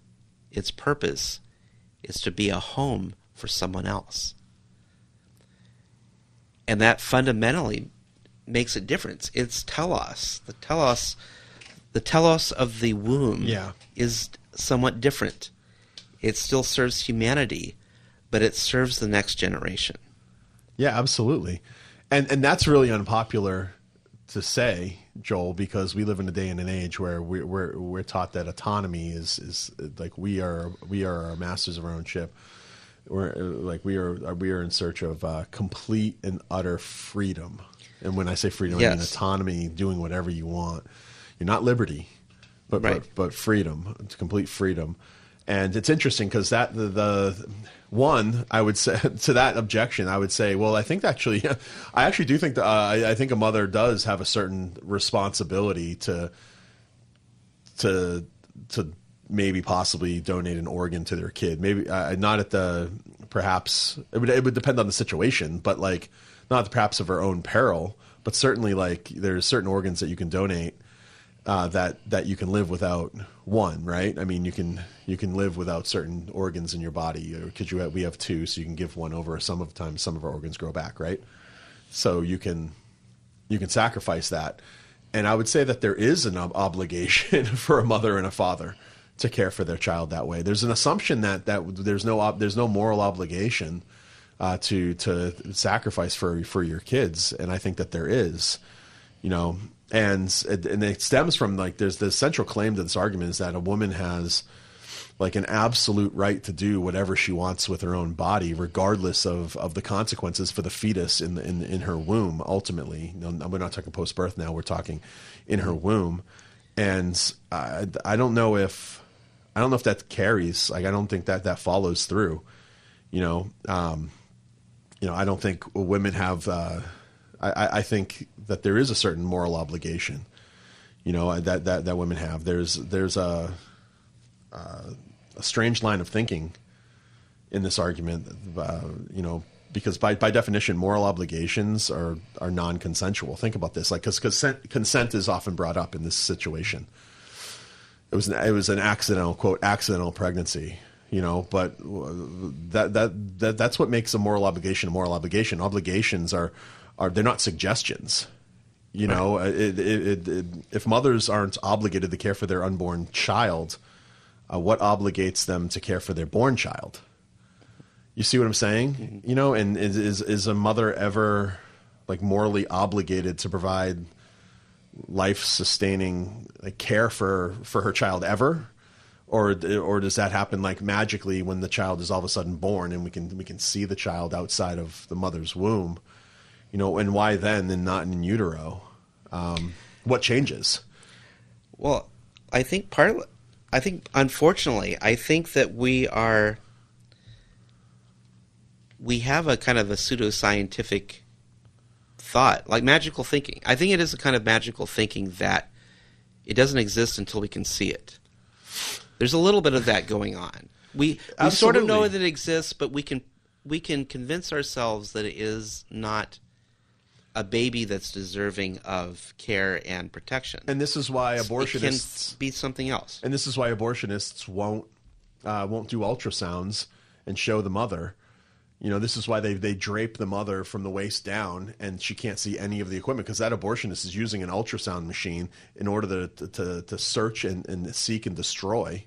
its purpose is to be a home for someone else. And that fundamentally makes a difference. It's telos. The telos the telos of the womb Yeah. is somewhat different. it still serves humanity, but it serves the next generation. Yeah, absolutely. And and that's really unpopular to say, Joel, because we live in a day and an age where we're we're, we're taught that autonomy is is like we are we are our masters of our own ship. We're like we are we are in search of uh, complete and utter freedom. And when I say freedom, I mean autonomy, doing whatever you want. You're not liberty, but Right. but, but freedom, complete freedom. And it's interesting because that the, the one I would say to that objection, I would say, well, I think actually, I actually do think that uh, I, I think a mother does have a certain responsibility to to to maybe possibly donate an organ to their kid. Maybe uh, not at the perhaps it would it would depend on the situation, but like not perhaps of her own peril, but certainly like there's certain organs that you can donate uh, that that you can live without one, right? I mean, you can you can live without certain organs in your body because you have, we have two, so you can give one over. Some of the time, some of our organs grow back, right? So you can you can sacrifice that, and I would say that there is an ob- obligation for a mother and a father to care for their child that way. There's an assumption that that there's no ob- there's no moral obligation uh, to to sacrifice for for your kids, and I think that there is you know and and it stems from like there's the central claim to this argument is that a woman has like an absolute right to do whatever she wants with her own body regardless of of the consequences for the fetus in in in her womb ultimately. Know, we're not talking post birth now we're talking in her womb. And I, I don't know if I don't know if that carries like I don't think that that follows through you know um you know I don't think women have uh I, I think that there is a certain moral obligation, you know, that that, that women have. There's there's a a strange line of thinking in this argument, uh, you know, because by by definition, moral obligations are are non-consensual. Think about this, like because consent consent is often brought up in this situation. It was an, it was an accidental quote accidental pregnancy, you know, but that that that that's what makes a moral obligation a moral obligation. Obligations are are they're not suggestions. You know, it, it, it, it, if mothers aren't obligated to care for their unborn child, uh, what obligates them to care for their born child? You see what I'm saying? You know, and is, is is a mother ever like morally obligated to provide life sustaining like, care for for her child ever? Or, or does that happen like magically when the child is all of a sudden born and we can we can see the child outside of the mother's womb? You know, and why then and not in utero? Um, what changes? Well, I think part of, I think unfortunately, I think that we are we have a kind of a pseudoscientific thought, like magical thinking. I think it is a kind of magical thinking that it doesn't exist until we can see it. There's a little bit of that going on. We we sort of know that it exists, but we can we can convince ourselves that it is not a baby that's deserving of care and protection. And this is why It abortionists can be something else. and this is why abortionists won't uh, won't do ultrasounds and show the mother. You know, this is why they they drape the mother from the waist down, and she can't see any of the equipment because that abortionist is using an ultrasound machine in order to to, to search and, and seek and destroy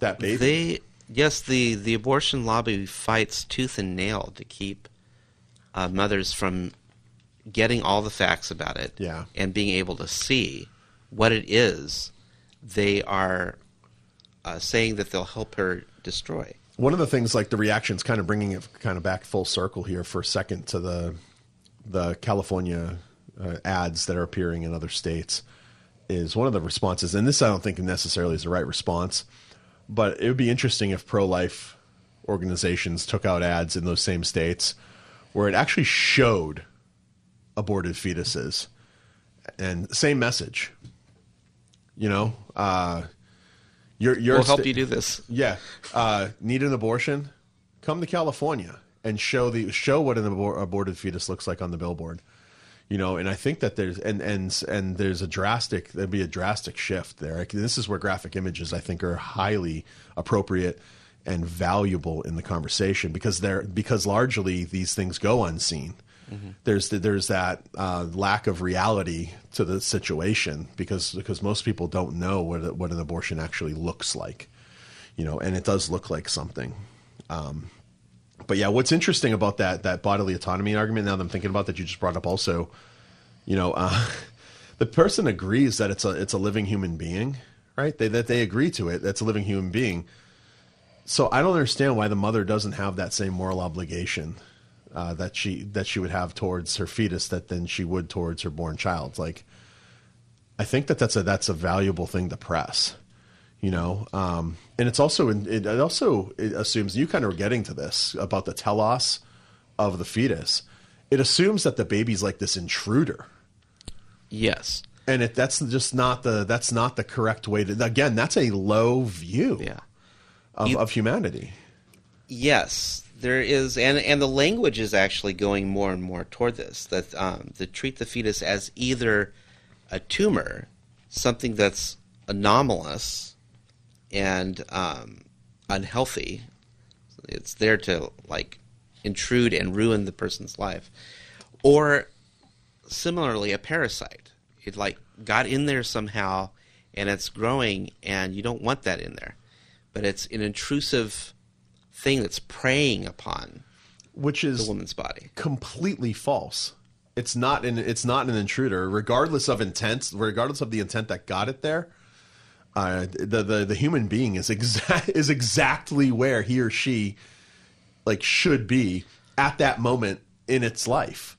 that baby. They yes, the the abortion lobby fights tooth and nail to keep uh, mothers from getting all the facts about it, Yeah. and being able to see what it is they are uh, saying that they'll help her destroy. one of the things like the reactions kind of bringing it kind of back full circle here for a second to the the California uh, ads that are appearing in other states is one of the responses and this I don't think necessarily is the right response but it would be interesting if pro-life organizations took out ads in those same states where it actually showed aborted fetuses and same message you know uh you're, you're We'll help sta- you do this. yeah, uh, need an abortion? Come to California and show the show what an abor- aborted fetus looks like on the billboard. You know, and I think that there's and and and there's a drastic there'd be a drastic shift there. Like, This is where graphic images I think are highly appropriate and valuable in the conversation because they're because largely these things go unseen. There's there's that uh, lack of reality to the situation because because most people don't know what what an abortion actually looks like you know, and it does look like something. Um, but yeah, what's interesting about that that bodily autonomy argument now that I'm thinking about that you just brought up also, you know, uh, the person agrees that it's a it's a living human being, right? They that they agree to it. That's a living human being. So I don't understand why the mother doesn't have that same moral obligation uh, that she that she would have towards her fetus that then she would towards her born child. Like, I think that that's a that's a valuable thing to press, you know. Um, and it's also it, it also it assumes you kind of are getting to this about the telos of the fetus. It assumes that the baby's like this intruder, Yes. and it that's just not the that's not the correct way to. Again, that's a low view Yeah. of, You- of humanity. Yes, there is, and and the language is actually going more and more toward this. That um, to treat the fetus as either a tumor, something that's anomalous and um, unhealthy. It's there to like intrude and ruin the person's life, or similarly a parasite. It like got in there somehow, and it's growing, and you don't want that in there. But it's an intrusive thing that's preying upon Which is the woman's body. completely false. It's not an it's not an intruder, regardless of intent, regardless of the intent that got it there. Uh, the, the the human being is exact is exactly where he or she like should be at that moment in its life.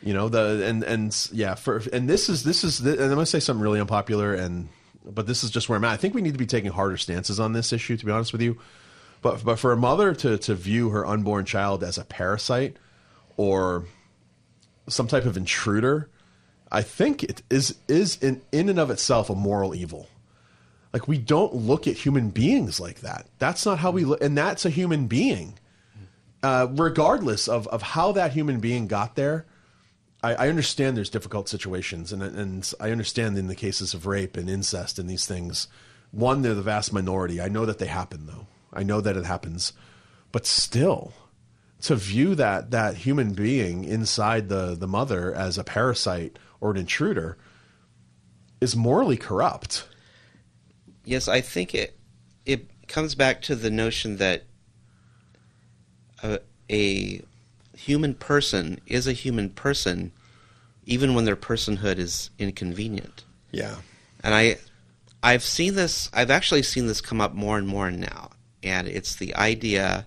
You know the and and yeah for and this is this is the, and I'm gonna say something really unpopular and but this is just where I'm at. I think we need to be taking harder stances on this issue. To be honest with you, but but for a mother to to view her unborn child as a parasite or some type of intruder, I think it is is in in and of itself a moral evil. Like we don't look at human beings like that. That's not how we look, and that's a human being, uh, regardless of of how that human being got there. I, I understand there's difficult situations, and and I understand in the cases of rape and incest and these things, one they're the vast minority. I know that they happen though. I know that it happens, but still, to view that that human being inside the the mother as a parasite or an intruder is morally corrupt. Yes, I think it it comes back to the notion that a, a human person is a human person, even when their personhood is inconvenient. Yeah. And I, I've seen this. I've actually seen this come up more and more now, and it's the idea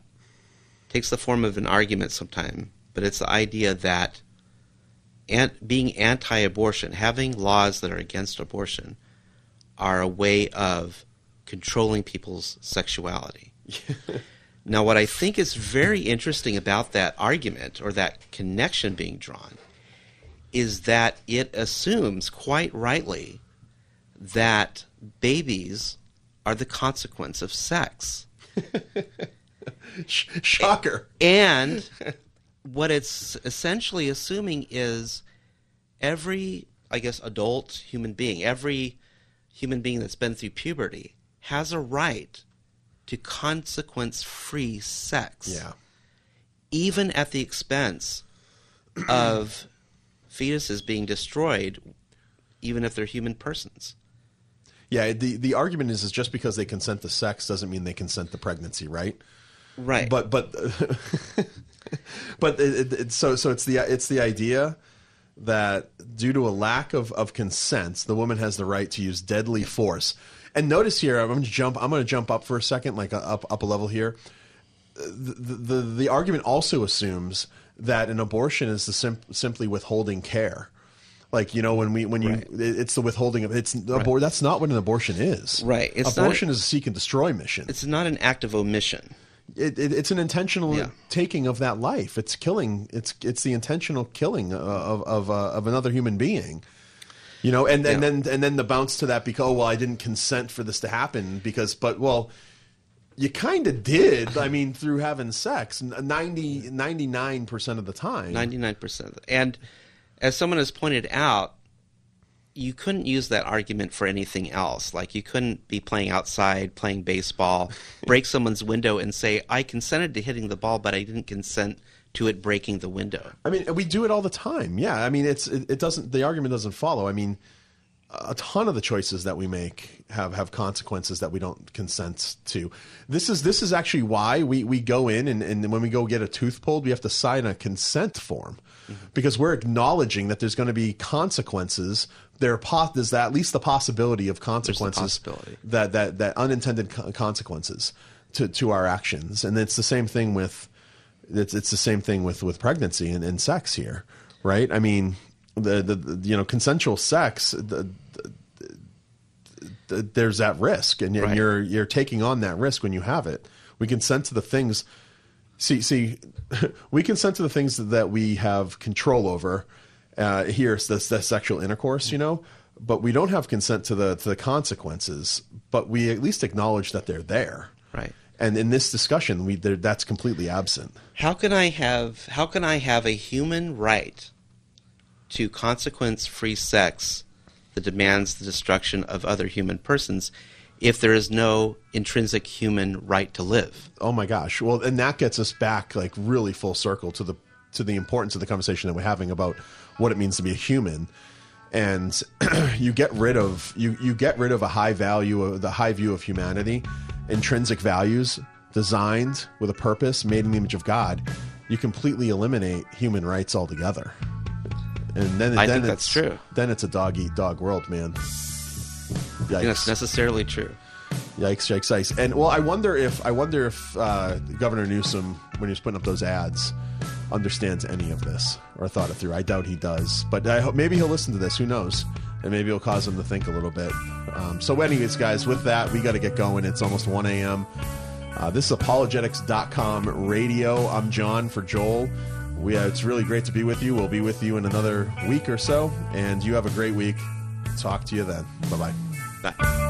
takes the form of an argument sometime, but it's the idea that and being anti-abortion, having laws that are against abortion, are a way of controlling people's sexuality. now, what I think is very interesting about that argument or that connection being drawn is that it assumes quite rightly that babies are the consequence of sex. Sh- shocker. And what it's essentially assuming is every, I guess, adult human being, every human being that's been through puberty has a right to consequence free sex. Yeah. Even at the expense of fetuses being destroyed, even if they're human persons. Yeah, the the argument is is just because they consent to sex doesn't mean they consent to pregnancy, right? Right. But but but it, it, so so it's the it's the idea that due to a lack of, of consent, the woman has the right to use deadly force. And notice here, I'm going to jump. I'm going to jump up for a second, like uh, up up a level here. The the, the argument also assumes that an abortion is the sim- simply withholding care. Like you know when we when you Right. it's the withholding of it's abor- that's not what an abortion is. Right. It's abortion a- is a seek and destroy mission. it's not an act of omission. it, it, it's an intentional Yeah. taking of that life. It's killing. It's it's the intentional killing of of uh, of another human being. You know, and, and Yeah. then and then the bounce to that because oh well I didn't consent for this to happen because but well you kind of did. I mean through having sex 99 percent of the time. 99%. And as someone has pointed out, you couldn't use that argument for anything else. Like you couldn't be playing outside, playing baseball, break someone's window and say, I consented to hitting the ball, but I didn't consent to it breaking the window. I mean, we do it all the time. Yeah, I mean, it's it, it doesn't. The argument doesn't follow. I mean, a ton of the choices that we make have have consequences that we don't consent to. This is this is actually why we we go in and, and when we go get a tooth pulled, we have to sign a consent form mm-hmm. because we're acknowledging that there's going to be consequences. There po- there's at least the possibility of consequences possibility. that that that unintended co- consequences to to our actions, and it's the same thing with it's it's the same thing with with pregnancy and, and sex here, right? I mean, the, the, the you know consensual sex. The, the, there's that risk, and, and you're you're taking on that risk when you have it. We consent to the things. See, see, we consent to the things that we have control over. Uh, here, it's the sexual intercourse, you know, but we don't have consent to the to the consequences. But we at least acknowledge that they're there. Right. And in this discussion, we that's completely absent. How can I have how can I have a human right to consequence-free sex that demands the destruction of other human persons if there is no intrinsic human right to live? Oh my gosh! Well, and that gets us back like really full circle to the to the importance of the conversation that we're having about what it means to be a human. And you get rid of you you get rid of a high value of the high view of humanity, intrinsic values designed with a purpose, made in the image of God. You completely eliminate human rights altogether. And then I then think that's true. Then it's a dog eat dog world, man. I think Yikes. that's necessarily true. Yikes! Yikes! Yikes! And well, I wonder if I wonder if uh, Governor Newsom, when he was putting up those ads, understands any of this or thought it through. I doubt he does, but I hope maybe he'll listen to this. Who knows? And maybe it'll cause him to think a little bit. Um, so, anyways, guys, with that, we got to get going. It's almost 1 a.m. Uh, this is apologetics.com radio. I'm John for Joel. We, uh, it's really great to be with you. We'll be with you in another week or so, and you have a great week. Talk to you then. Bye bye. Bye.